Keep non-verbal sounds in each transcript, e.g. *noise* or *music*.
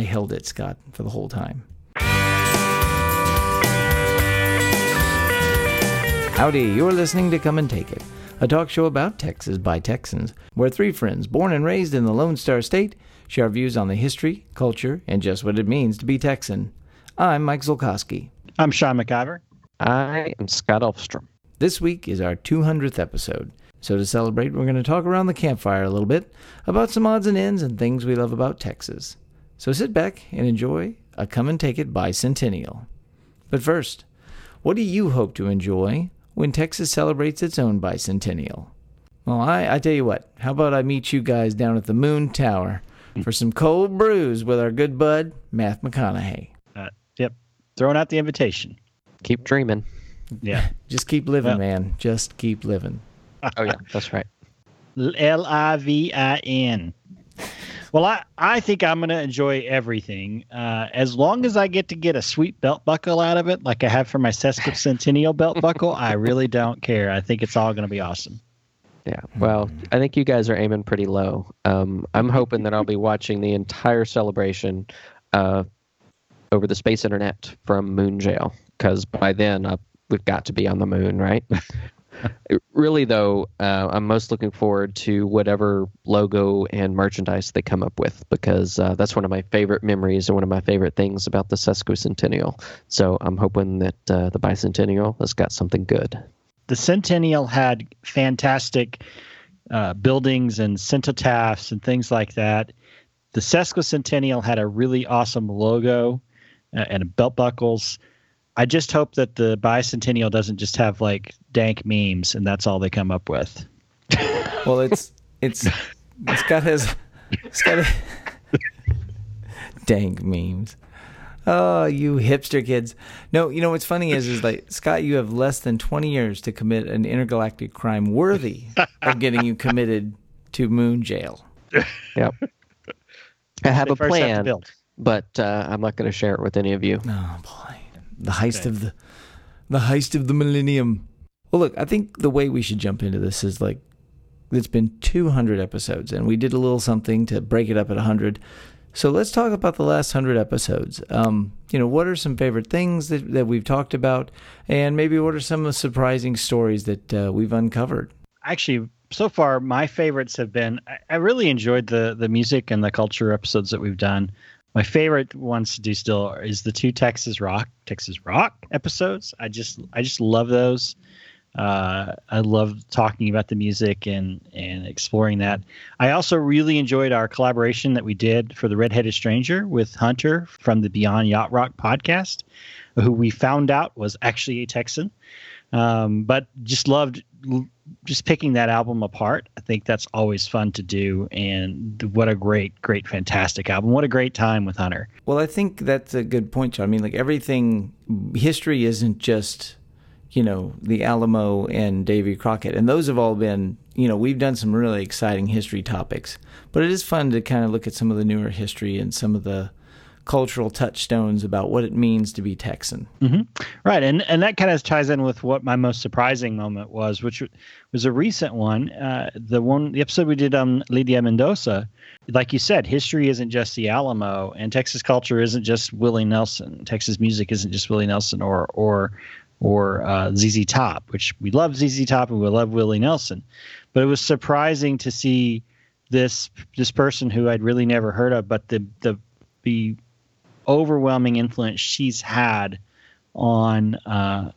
I held it, Scott, for the whole time. Howdy, you're listening to Come and Take It, a talk show about Texas by Texans, where three friends born and raised in the Lone Star State share views on the history, culture, and just what it means to be Texan. I'm Mike Zolkowski. I'm Sean McIver. I am Scott Elfstrom. This week is our 200th episode. So, to celebrate, we're going to talk around the campfire a little bit about some odds and ends and things we love about Texas. So, sit back and enjoy a Come and Take It bicentennial. But first, what do you hope to enjoy when Texas celebrates its own bicentennial? Well, I, I tell you what, how about I meet you guys down at the Moon Tower for some cold brews with our good bud, Matt McConaughey. Uh, yep. Throwing out the invitation. Keep dreaming. Yeah. *laughs* Just keep living, Well- man. Just keep living. Oh yeah, that's right. L I V I N. Well, I, I think I'm going to enjoy everything uh, as long as I get to get a sweet belt buckle out of it, like I have for my sesquicentennial *laughs* belt buckle. I really don't care. I think it's all going to be awesome. Yeah. Well, I think you guys are aiming pretty low. Um, I'm hoping that I'll be watching the entire celebration uh, over the space internet from Moon Jail, because by then uh, we've got to be on the moon, right? *laughs* Really, though, uh, I'm most looking forward to whatever logo and merchandise they come up with, because uh, that's one of my favorite memories and one of my favorite things about the sesquicentennial. So I'm hoping that uh, the bicentennial has got something good. The Centennial had fantastic uh, buildings and cenotaphs and things like that. The Sesquicentennial had a really awesome logo uh, and belt buckles. I just hope that the bicentennial doesn't just have like dank memes and that's all they come up with. *laughs* Well, it's it's Scott has Scott. Dank memes. Oh, you hipster kids! No, you know what's funny is is like Scott, you have less than twenty years to commit an intergalactic crime worthy of getting you committed to moon jail. *laughs* Yep. I have They a first have plan, but uh, I'm not going to share it with any of you. Oh boy, the heist of the the heist of the millennium. Well, look, I think the way we should jump into this is like it's been 200 episodes, and we did a little something to break it up at 100. So let's talk about the last 100 episodes. Um, you know, what are some favorite things that, that we've talked about, and maybe what are some of the surprising stories that uh, we've uncovered? Actually, so far my favorites have been I, I really enjoyed the the music and the culture episodes that we've done. My favorite ones to do still is the two Texas Rock Texas Rock episodes. I just I just love those. Uh, I love talking about the music and and exploring that. I also really enjoyed our collaboration that we did for the Redheaded Stranger with Hunter from the Beyond Yacht Rock podcast, who we found out was actually a Texan. Um, but just loved just picking that album apart. I think that's always fun to do, and what a great, great, fantastic album! What a great time with Hunter. Well, I think that's a good point, John. I mean, like everything, history isn't just, you know, the Alamo and Davy Crockett. And those have all been, you know, we've done some really exciting history topics. But it is fun to kind of look at some of the newer history and some of the cultural touchstones about what it means to be Texan. Right, and and that kind of ties in with what my most surprising moment was, which was a recent one. Uh, the one, the episode we did on Lydia Mendoza. Like you said, history isn't just the Alamo, and Texas culture isn't just Willie Nelson. Texas music isn't just Willie Nelson or or or uh, ZZ Top, which we love ZZ Top and we love Willie Nelson. But it was surprising to see this this person who I'd really never heard of, but the the the overwhelming influence she's had on uh,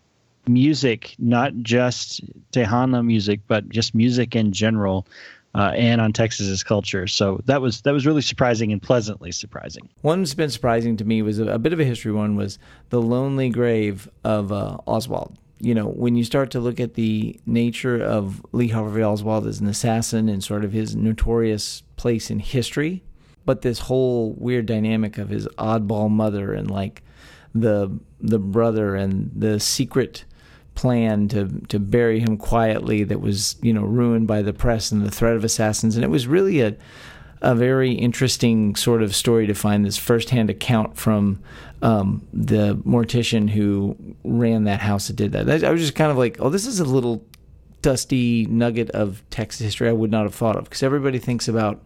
music, not just Tejano music, but just music in general, uh, and on Texas's culture. So that was that was really surprising and pleasantly surprising. One that's been surprising to me was a, a bit of a history one was the lonely grave of uh, Oswald. You know, when you start to look at the nature of Lee Harvey Oswald as an assassin and sort of his notorious place in history, but this whole weird dynamic of his oddball mother and like the the brother and the secret plan to to bury him quietly that was you know ruined by the press and the threat of assassins and it was really a a very interesting sort of story to find this firsthand account from um, the mortician who ran that house that did that. I was just kind of like, oh, this is a little dusty nugget of Texas history I would not have thought of because everybody thinks about,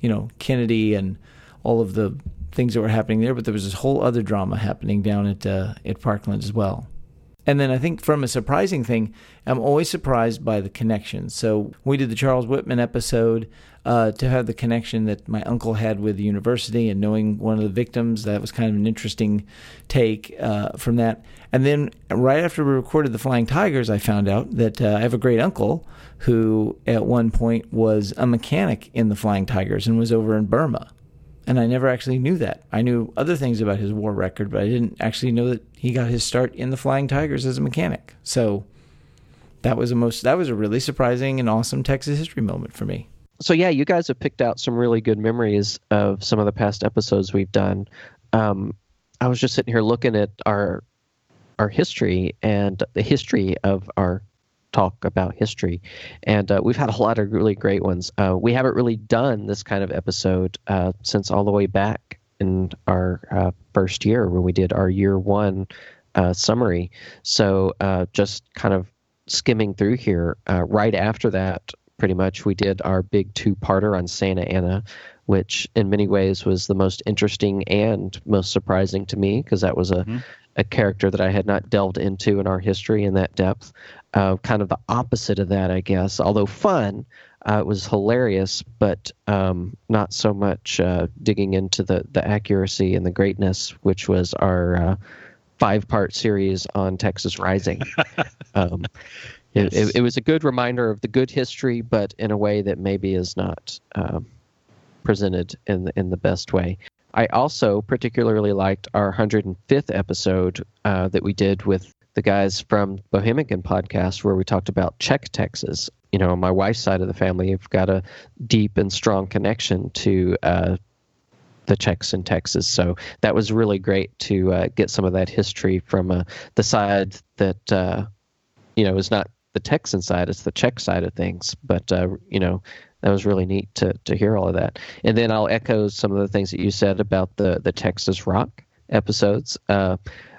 you know, Kennedy and all of the things that were happening there, but there was this whole other drama happening down at uh, at Parkland as well. And then I think from a surprising thing, I'm always surprised by the connections. So we did the Charles Whitman episode uh, to have the connection that my uncle had with the university and knowing one of the victims. That was kind of an interesting take uh, from that. And then right after we recorded the Flying Tigers, I found out that uh, I have a great uncle who at one point was a mechanic in the Flying Tigers and was over in Burma and I never actually knew that. I knew other things about his war record, but I didn't actually know that he got his start in the Flying Tigers as a mechanic. So that was a most that was a really surprising and awesome Texas history moment for me. So yeah, you guys have picked out some really good memories of some of the past episodes we've done. Um, I was just sitting here looking at our our history and the history of our talk about history. And uh, we've had a lot of really great ones. Uh, we haven't really done this kind of episode uh, since all the way back in our uh, first year when we did our year one uh, summary. So uh, just kind of skimming through here, right after that, pretty much, we did our big two parter on Santa Anna. Which in many ways was the most interesting and most surprising to me because that was a, mm-hmm a character that I had not delved into in our history in that depth uh, kind of the opposite of that, I guess. Although fun, uh, it was hilarious, but um, not so much uh, digging into the, the accuracy and the greatness, which was our uh, five part series on Texas Rising. *laughs* um, yes. it, it, it, was a good reminder of the good history, but in a way that maybe is not um, presented in the, in the best way. I also particularly liked our 105th episode uh, that we did with the guys from Bohemian podcast where we talked about Czech Texas. You know, my wife's side of the family, have got a deep and strong connection to uh, the Czechs in Texas. So that was really great to uh, get some of that history from uh, the side that, uh, you know, is not the Texan side, it's the Czech side of things. But, uh, you know, that was really neat to, to hear all of that. And then I'll echo some of the things that you said about the, the Texas rock episodes.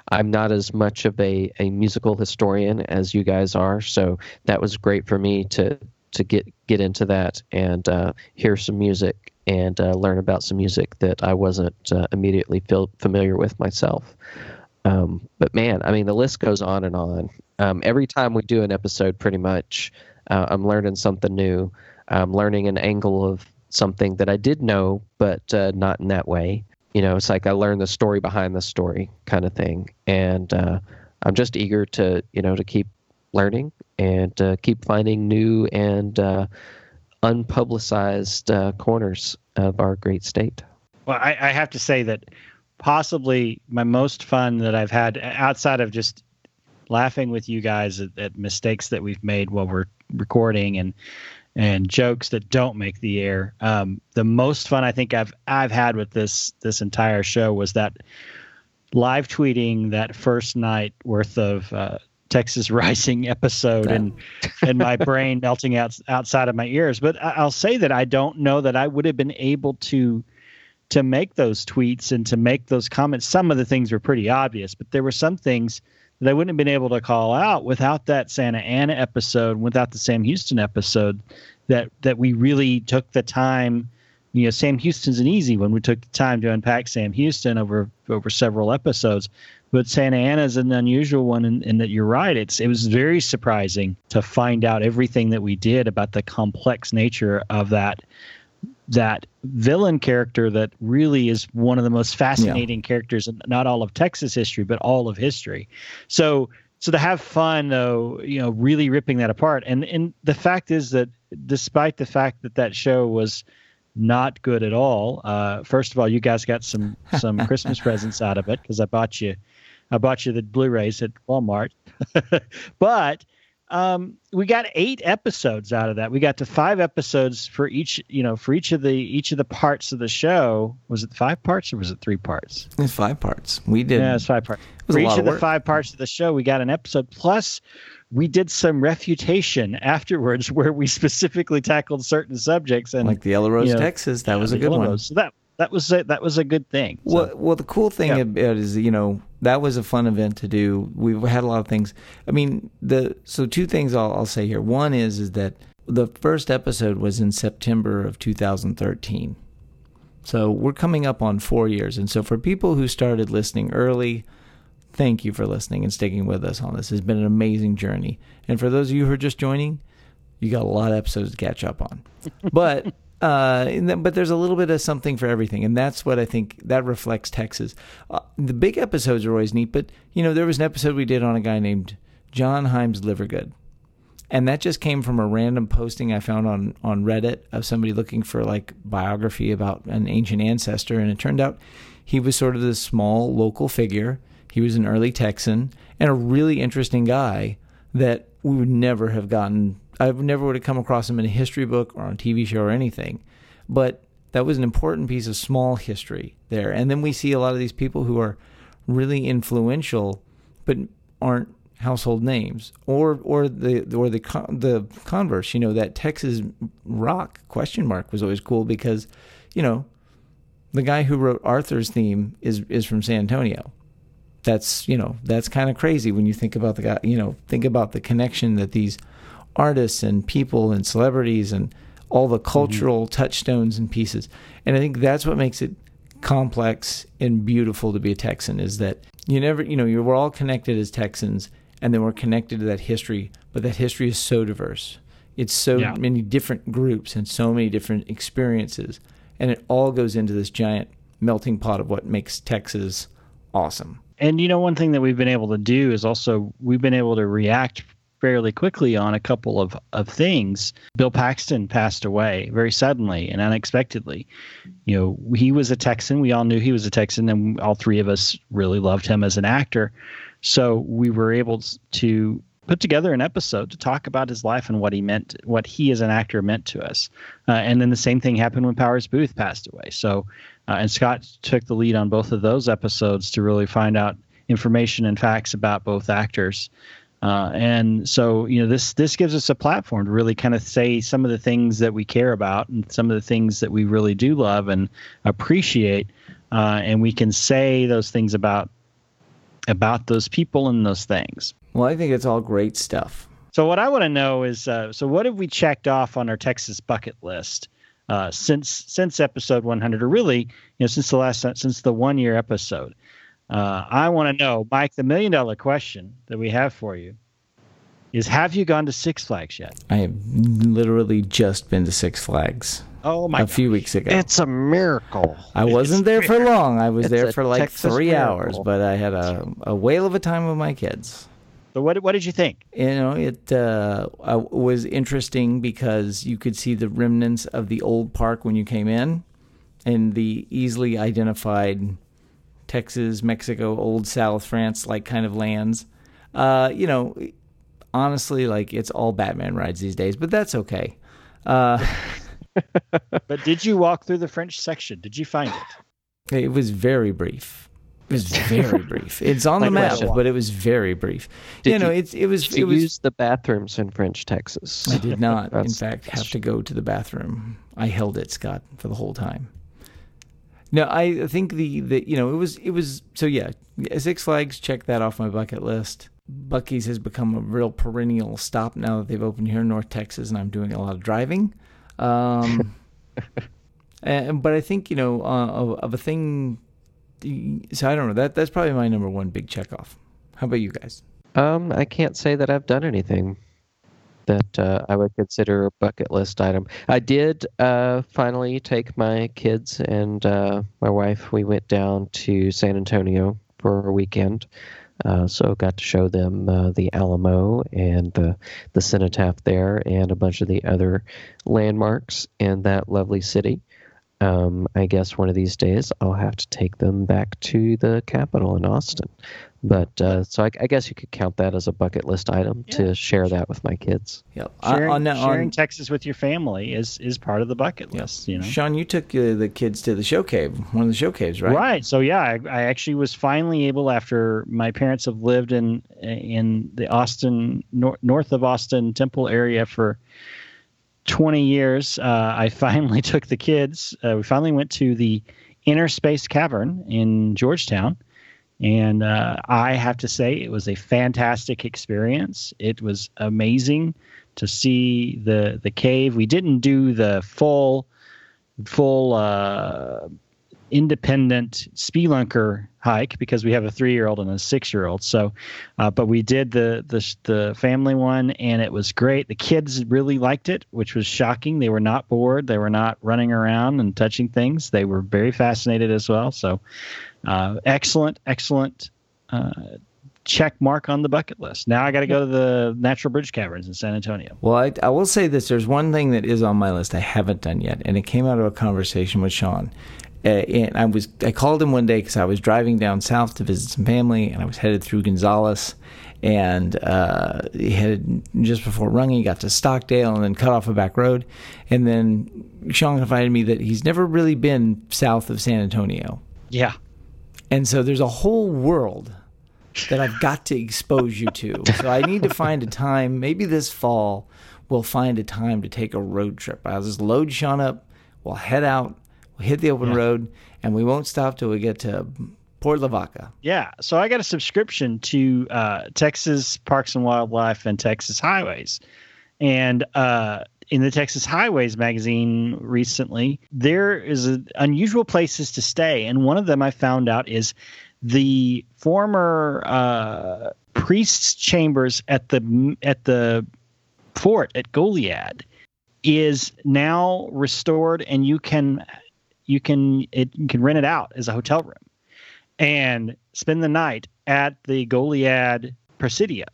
I'm not as much of a, a musical historian as you guys are, so that was great for me to to get get into that and uh, hear some music and uh, learn about some music that I wasn't uh, immediately feel familiar with myself. Um, but man, I mean, the list goes on and on. Um, every time we do an episode, pretty much, uh, I'm learning something new. I'm learning an angle of something that I did know, but uh, not in that way you know, it's like I learned the story behind the story kind of thing, and uh, I'm just eager to you know to keep learning and uh, keep finding new and uh, unpublicized uh, corners of our great state. Well, I, I have to say that possibly my most fun that I've had outside of just laughing with you guys at, at mistakes that we've made while we're recording and and jokes that don't make the air. Um, the most fun I think I've I've had with this this entire show was that live tweeting that first night worth of uh, Texas *laughs* Rising episode and *laughs* and my brain melting out outside of my ears. But I'll say that I don't know that I would have been able to to make those tweets and to make those comments. Some of the things were pretty obvious, but there were some things they wouldn't have been able to call out without that Santa Anna episode, without the Sam Houston episode. That that we really took the time. You know, Sam Houston's an easy one. We took the time to unpack Sam Houston over over several episodes, but Santa Anna is an unusual one in, in that you're right. It's it was very surprising to find out everything that we did about the complex nature of that that villain character that really is one of the most fascinating yeah. characters in not all of Texas history, but all of history. So so to have fun though, you know, really ripping that apart. And and the fact is that despite the fact that that show was not good at all, uh, first of all, you guys got some some *laughs* Christmas presents out of it because I bought you I bought you the Blu-rays at Walmart. *laughs* but um, we got eight episodes out of that. We got to five episodes for each, you know, for each of the each of the parts of the show. Was it five parts or was it three parts? It's five parts. We did. Yeah, it's five parts. It for each of, of the five parts of the show, we got an episode. Plus, we did some refutation afterwards *laughs* where we specifically tackled certain subjects and like the Yellow Rose, you know, Texas. That was a good one. So that that was a, that was a good thing. So, well, well, the cool thing yeah. about is you know that was a fun event to do. We've had a lot of things. I mean, the so two things I'll, I'll say here. One is is that the first episode was in September of 2013. So we're coming up on four years. And so for people who started listening early, thank you for listening and sticking with us on this. It's been an amazing journey. And for those of you who are just joining, you got a lot of episodes to catch up on. But uh, but there's a little bit of something for everything, and that's what I think that reflects Texas. Uh, the big episodes are always neat, but you know there was an episode we did on a guy named John Himes Livergood, and that just came from a random posting I found on on Reddit of somebody looking for like biography about an ancient ancestor, and it turned out he was sort of this small local figure. He was an early Texan and a really interesting guy that we would never have gotten I never would have come across him in a history book or on a TV show or anything. But that was an important piece of small history there. And then we see a lot of these people who are really influential, but aren't household names, or or the or the the converse. You know that Texas rock question mark was always cool because, you know, the guy who wrote Arthur's theme is is from San Antonio. That's you know that's kind of crazy when you think about the guy. You know, think about the connection that these artists and people and celebrities and all the mm-hmm. cultural mm-hmm. touchstones and pieces. And I think that's what makes it complex and beautiful to be a Texan is that you never, you know, you're, we're all connected as Texans and then we're connected to that history, but that history is so diverse. It's so yeah. many different groups and so many different experiences. And it all goes into this giant melting pot of what makes Texas awesome. And you know, one thing that we've been able to do is also we've been able to react fairly quickly on a couple of, of things. Bill Paxton passed away very suddenly and unexpectedly. You know, he was a Texan. We all knew he was a Texan, and all three of us really loved him as an actor. So we were able to put together an episode to talk about his life and what he meant, what he as an actor meant to us. Uh, and then the same thing happened when Powers Boothe passed away. So, uh, and Scott took the lead on both of those episodes to really find out information and facts about both actors. Uh, and so, you know, this this gives us a platform to really kind of say some of the things that we care about and some of the things that we really do love and appreciate, uh, and we can say those things about about those people and those things. Well, I think it's all great stuff. So, what I want to know is, uh, so what have we checked off on our Texas bucket list uh, since since episode 100, or really, you know, since the last since the one year episode? Uh, I want to know, Mike, the million dollar question that we have for you is have you gone to Six Flags yet? I have literally just been to Six Flags. Oh my! A gosh. few weeks ago. It's a miracle. I wasn't there for long. I was it's there for like Texas three miracle. hours, but I had a, a whale of a time with my kids. So what what did you think? You know, it uh, uh, was interesting because you could see the remnants of the old park when you came in, and the easily identified Texas, Mexico, Old South, France, like kind of lands. Uh, you know, honestly, like it's all Batman rides these days, but that's okay. Uh, *laughs* but did you walk through the French section? Did you find it? It was very brief. It was very *laughs* brief. It's on the map, but it was very brief. Did you know, you, it's it was. Did it was, use the bathrooms in French Texas? I did not, *laughs* in fact, have to go to the bathroom. I held it, Scott, for the whole time. No, I think the, the you know it was it was so yeah Six Flags check that off my bucket list. Buc-ee's has become a real perennial stop now that they've opened here in North Texas, and I'm doing a lot of driving. Um, *laughs* and, but I think you know uh, of, of, a thing. So I don't know that that's probably my number one big check off. How about you guys? Um, I can't say that I've done anything that uh, I would consider a bucket list item. I did uh, finally take my kids and uh, my wife. We went down to San Antonio for a weekend, uh, so got to show them uh, the Alamo and the the cenotaph there, and a bunch of the other landmarks in that lovely city. Um, I guess one of these days I'll have to take them back to the Capitol in Austin. But uh, so I, I, guess you could count that as a bucket list item yeah. to share that with my kids. Yep. Sharing, on, on, sharing Texas with your family is is part of the bucket list. You know, Sean, you took uh, the kids to the show cave, one of the show caves, right? Right. So yeah, I, I actually was finally able after my parents have lived in in the Austin nor- north of Austin Temple area for 20 years. Uh, I *laughs* finally took the kids. Uh, we finally went to the Inner Space Cavern in Georgetown and uh, I have to say, it was a fantastic experience. It was amazing to see the the cave. We didn't do the full full uh, independent spelunker hike because we have a three year old and a six year old. So, uh, but we did the, the the family one and it was great. The kids really liked it, which was shocking. They were not bored. They were not running around and touching things. They were very fascinated as well. So, uh, excellent, excellent. Uh, check mark on the bucket list. Now I got to go to the Natural Bridge Caverns in San Antonio. Well, I, I will say this: there's one thing that is on my list I haven't done yet, and it came out of a conversation with Sean, uh, and I was I called him one day because I was driving down south to visit some family, and I was headed through Gonzales, and uh, he headed just before Runge, got to Stockdale, and then cut off a back road, and then Sean confided me that he's never really been south of San Antonio. Yeah, and so there's a whole world that I've got to expose you to. So I need to find a time. Maybe this fall we'll find a time to take a road trip. I'll just load Sean up. We'll head out hit the open yeah. road, and we won't stop till we get to Port Lavaca. Yeah. So I got a subscription to uh, Texas Parks and Wildlife and Texas Highways. And uh, in the Texas Highways magazine recently, there is a, unusual places to stay. And one of them I found out is the former uh, priest's chambers at the at the fort at Goliad is now restored and you can you can it you can rent it out as a hotel room and spend the night at the Goliad Presidio,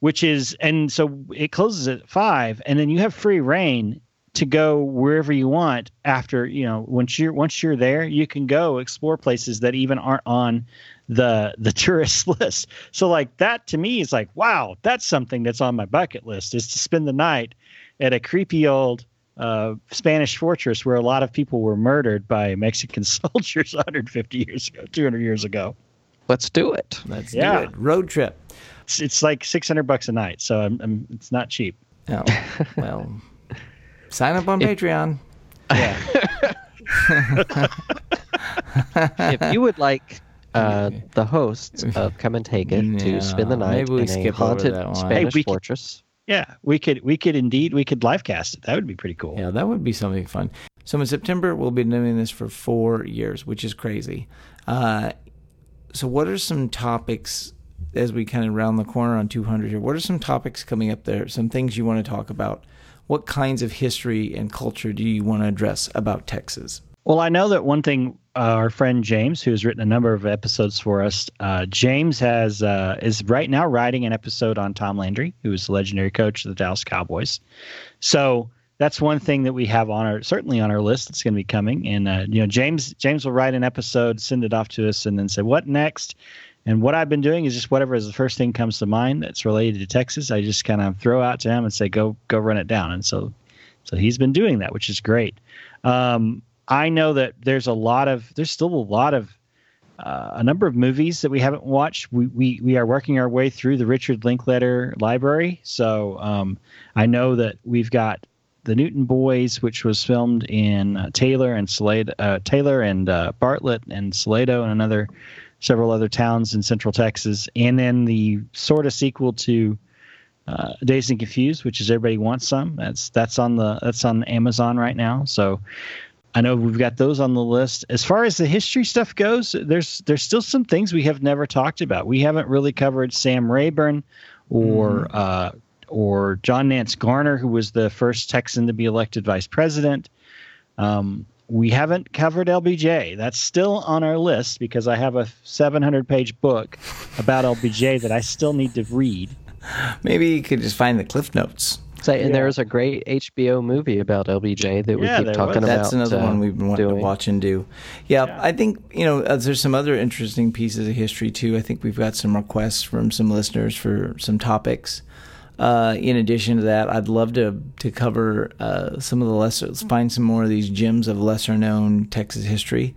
which is and so it closes at five, and then you have free reign to go wherever you want after you know once you're once you're there you can go explore places that even aren't on the the *laughs* tourist list. So like that to me is like wow that's something that's on my bucket list is to spend the night at a creepy old uh, Spanish fortress where a lot of people were murdered by Mexican *laughs* soldiers 150 years ago, 200 years ago. Let's do it. Let's yeah. do it. Road trip. It's, it's like 600 bucks a night, so I'm, I'm, it's not cheap. Oh, *laughs* well, sign up on if, Patreon. *laughs* Yeah. if you would like uh, the hosts of Come and Take It yeah, to spend the night in a haunted Spanish hey, fortress. Yeah, we could we could indeed we could live cast it. That would be pretty cool. Yeah, that would be something fun. So in September we'll be doing this for four years, which is crazy. Uh, so what are some topics as we kind of round the corner on 200 here? What are some topics coming up there? Some things you want to talk about? What kinds of history and culture do you want to address about Texas? Well, I know that one thing uh, our friend James, who has written a number of episodes for us, uh, James has uh, is right now writing an episode on Tom Landry, who is the legendary coach of the Dallas Cowboys. So that's one thing that we have on our certainly on our list that's going to be coming. And uh, you know, James James will write an episode, send it off to us, and then say what next. And what I've been doing is just whatever is the first thing comes to mind that's related to Texas. I just kind of throw out to him and say, "Go, go, run it down." And so, so he's been doing that, which is great. Um, I know that there's a lot of there's still a lot of uh, a number of movies that we haven't watched. We, we we are working our way through the Richard Linklater library, so um, I know that we've got the Newton Boys, which was filmed in uh, Taylor and uh, Taylor and uh, Bartlett and Salado and another several other towns in Central Texas, and then the sort of sequel to uh, Dazed and Confused, which is Everybody Wants Some. That's that's on the that's on Amazon right now. So I know we've got those on the list. As far as the history stuff goes, there's there's still some things we have never talked about. We haven't really covered Sam Rayburn or mm. uh, or John Nance Garner, who was the first Texan to be elected vice president. Um, we haven't covered LBJ. That's still on our list because I have a 700 page book about LBJ that I still need to read. Maybe you could just find the cliff notes. Say, and yeah. there was a great HBO movie about LBJ that we yeah, keep talking was. about. That's another uh, one we've been wanting doing. to watch and do. Yeah, yeah, I think you know uh, there's some other interesting pieces of history too. I think we've got some requests from some listeners for some topics. Uh, in addition to that, I'd love to to cover uh, some of the lesser, find some more of these gems of lesser known Texas history,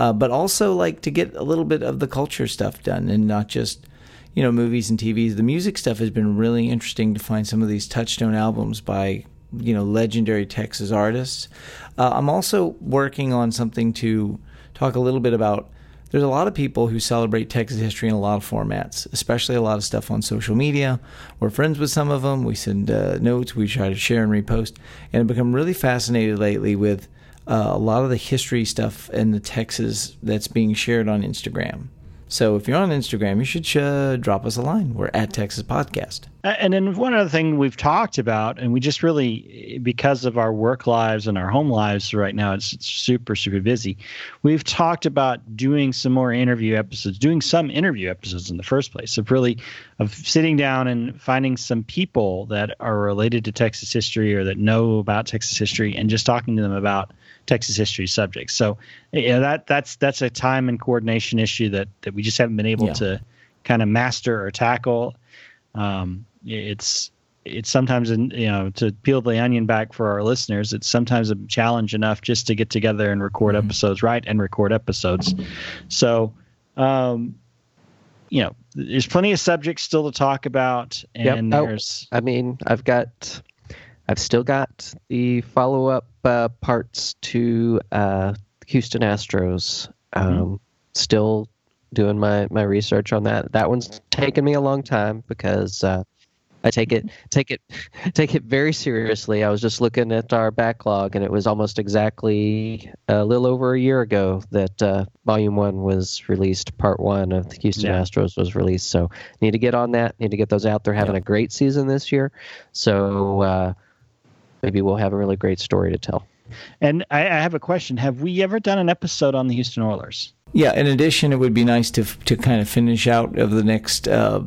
uh, but also like to get a little bit of the culture stuff done and not just you know, movies and TVs. The music stuff has been really interesting to find some of these touchstone albums by, you know, legendary Texas artists. Uh, I'm also working on something to talk a little bit about. There's a lot of people who celebrate Texas history in a lot of formats, especially a lot of stuff on social media. We're friends with some of them. We send uh, notes, we try to share and repost, and I've become really fascinated lately with uh, a lot of the history stuff in the Texas that's being shared on Instagram. So if you're on Instagram, you should uh, drop us a line. We're at Texas Podcast. And then one other thing we've talked about, and we just really, because of our work lives and our home lives right now, it's, it's super, super busy. We've talked about doing some more interview episodes, doing some interview episodes in the first place, of really of sitting down and finding some people that are related to Texas history or that know about Texas history and just talking to them about Texas history subjects. So you know, that that's that's a time and coordination issue that that we just haven't been able yeah. to kind of master or tackle. Um, it's it's sometimes you know to peel the onion back for our listeners it's sometimes a challenge enough just to get together and record mm-hmm. episodes right and record episodes so um you know there's plenty of subjects still to talk about and yep. Oh, there's i mean i've got i've still got the follow-up uh, parts to uh, Houston Astros. Um, mm-hmm. Still doing my, my research on that. That one's taken me a long time because uh, I take it take it *laughs* take it very seriously. I was just looking at our backlog, and it was almost exactly a little over a year ago that uh, Volume One was released. Part One of the Houston yeah. Astros was released. So need to get on that. Need to get those out. They're having yeah. a great season this year. So uh, maybe we'll have a really great story to tell. And I, I have a question: Have we ever done an episode on the Houston Oilers? Yeah. In addition, it would be nice to to kind of finish out of the next. Uh,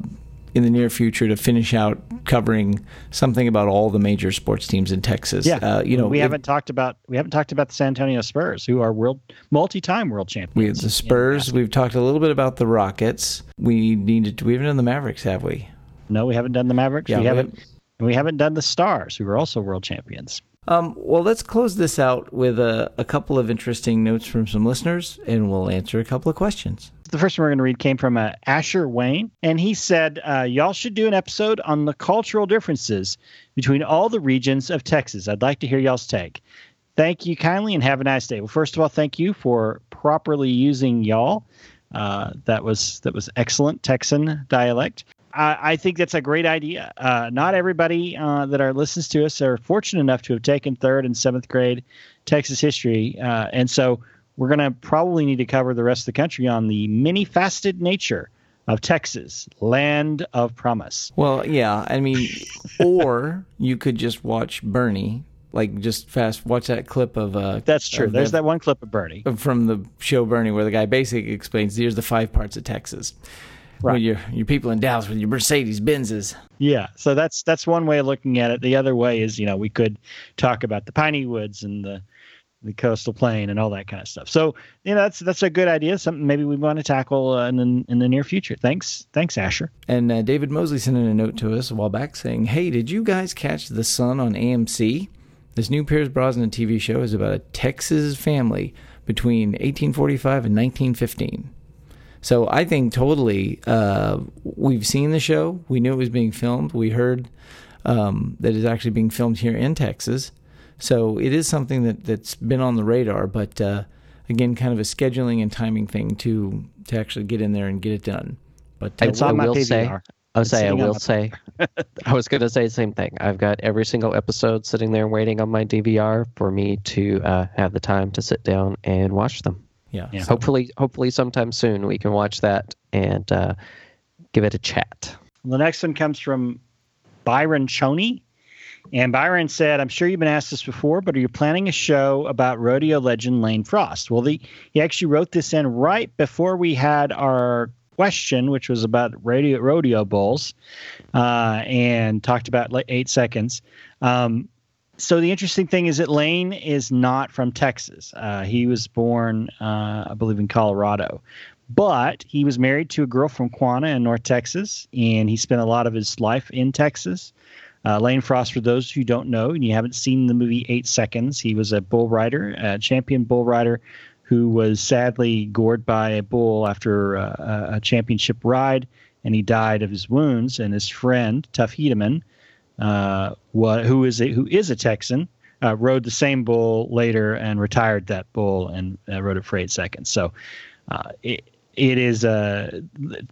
in the near future to finish out covering something about all the major sports teams in Texas. Yeah, uh, you know, we haven't talked about we haven't talked about the San Antonio Spurs, who are world multi-time world champions. We have the Spurs. We've talked a little bit about the Rockets. We needed. To, we haven't done the Mavericks, have we? No, we haven't done the Mavericks. Yeah, we, we haven't. And we haven't done the Stars, who were also world champions. Um, well, let's close this out with a, a, couple of interesting notes from some listeners, and we'll answer a couple of questions. The first one we're going to read came from uh, Asher Wayne, and he said, uh, Y'all should do an episode on the cultural differences between all the regions of Texas. I'd like to hear y'all's take. Thank you kindly and have a nice day. Well, first of all, thank you for properly using y'all. Uh, that was that was excellent Texan dialect. I, I think that's a great idea. Uh, not everybody uh, that are listens to us are fortunate enough to have taken third and seventh grade Texas history, uh, and so we're going to probably need to cover the rest of the country on the many faceted nature of Texas, land of promise. Well, yeah, I mean, *laughs* or you could just watch Bernie, like just fast watch that clip of. Uh, That's true. There's that one clip of Bernie from the show Bernie, where the guy basically explains here's the five parts of Texas right. your your people in Dallas with your Mercedes Benzes. Yeah, so that's that's one way of looking at it. The other way is, you know, we could talk about the piney woods and the the coastal plain and all that kind of stuff. So, you know, that's that's a good idea. Something maybe we want to tackle uh, in the in the near future. Thanks, thanks, Asher. And uh, David Mosley sent in a note to us a while back saying, "Hey, did you guys catch the Son on AMC? This new Pierce Brosnan TV show is about a Texas family between 1845 and 1915." So I think totally. Uh, we've seen the show. We knew it was being filmed. We heard um, that it's actually being filmed here in Texas. So it is something that that's been on the radar. But uh, again, kind of a scheduling and timing thing to to actually get in there and get it done. But uh, I, I will say. I will say, I will say, I was going to say the same thing. I've got every single episode sitting there waiting on my DVR for me to uh, have the time to sit down and watch them yeah. yeah. Hopefully, hopefully sometime soon we can watch that and uh, give it a chat. The next one comes from Byron Choney. And Byron said, I'm sure you've been asked this before, but are you planning a show about rodeo legend Lane Frost? Well, the, he actually wrote this in right before we had our question, which was about rodeo, rodeo bulls, uh, and talked about like eight seconds. Um, so the interesting thing is that Lane is not from Texas. Uh, he was born, uh, I believe, in Colorado, but he was married to a girl from Quanah in North Texas, and he spent a lot of his life in Texas. Uh, Lane Frost, for those who don't know, and you haven't seen the movie Eight Seconds, he was a bull rider, a champion bull rider, who was sadly gored by a bull after uh, a championship ride, and he died of his wounds. And his friend Tuff Hedeman uh, what, who is a, who is a Texan, uh, rode the same bull later and retired that bull and uh, rode it for eight seconds. So uh, it it is uh,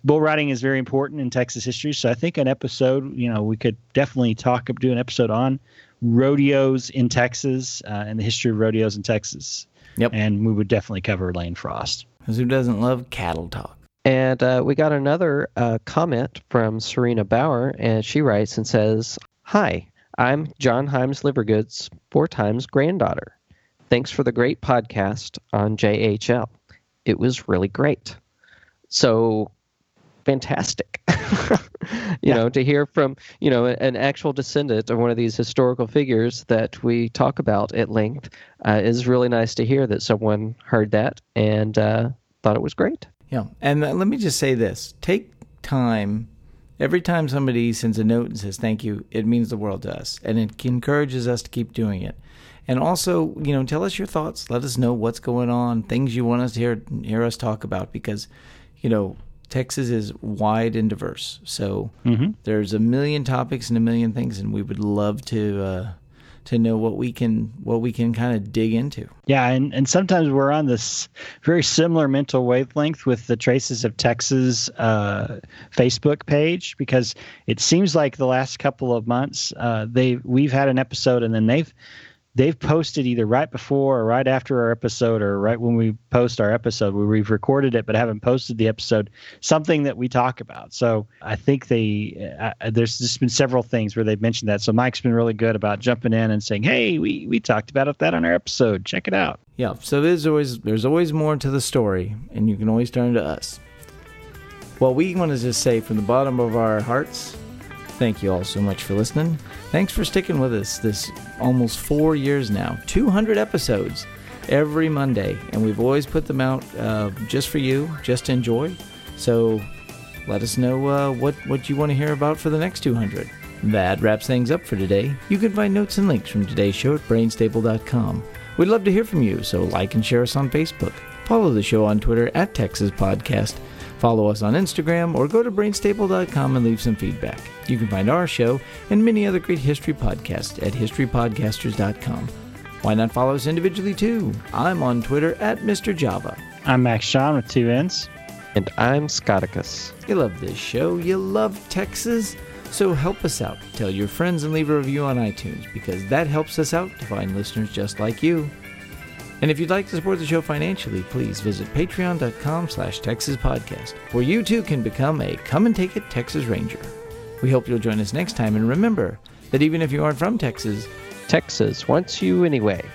bull riding is very important in Texas history. So I think an episode, you know, we could definitely talk do an episode on rodeos in Texas uh, and the history of rodeos in Texas. Yep. And we would definitely cover Lane Frost. Because who doesn't love cattle talk? And uh, we got another uh, comment from Serena Bauer, and she writes and says, Hi, I'm John Himes Livergood's four times granddaughter. Thanks for the great podcast on JHL. It was really great. So fantastic. *laughs* you yeah. know, to hear from, you know, an actual descendant of one of these historical figures that we talk about at length uh, is really nice to hear that someone heard that and uh, thought it was great. Yeah. And uh, let me just say this take time. Every time somebody sends a note and says thank you, it means the world to us and it encourages us to keep doing it. And also, you know, tell us your thoughts. Let us know what's going on, things you want us to hear hear us talk about because, you know, Texas is wide and diverse. So mm-hmm. there's a million topics and a million things, and we would love to uh, to know what we can what we can kind of dig into. Yeah, and and sometimes we're on this very similar mental wavelength with the Traces of Texas uh, Facebook page because it seems like the last couple of months uh, they we've had an episode and then they've they've posted either right before or right after our episode or right when we post our episode where we've recorded it but haven't posted the episode something that we talk about. So i think they uh, there's just been several things where they've mentioned that. So mike's been really good about jumping in and saying hey we we talked about that on our episode. Check it out. Yeah so there's always there's always more to the story and you can always turn to us. Well we want to just say from the bottom of our hearts thank you all so much for listening Thanks for sticking with us this almost four years now. 200 episodes every Monday, and we've always put them out uh, just for you, just to enjoy. So let us know uh, what, what you want to hear about for the next 200. That wraps things up for today. You can find notes and links from today's show at brainstable.com. We'd love to hear from you, so like and share us on Facebook. Follow the show on Twitter at Texas Podcast Follow us on Instagram or go to brainstable.com and leave some feedback. You can find our show and many other great history podcasts at historypodcasters.com. Why not follow us individually too? I'm on Twitter at Mr. Java. I'm Max Sean with two N's. And I'm Scotticus. You love this show. You love Texas. So help us out. Tell your friends and leave a review on iTunes because that helps us out to find listeners just like you. And if you'd like to support the show financially, please visit patreon.com slash Texas Podcast, where you too can become a come and take it Texas Ranger. We hope you'll join us next time, and remember that even if you aren't from Texas, Texas wants you anyway.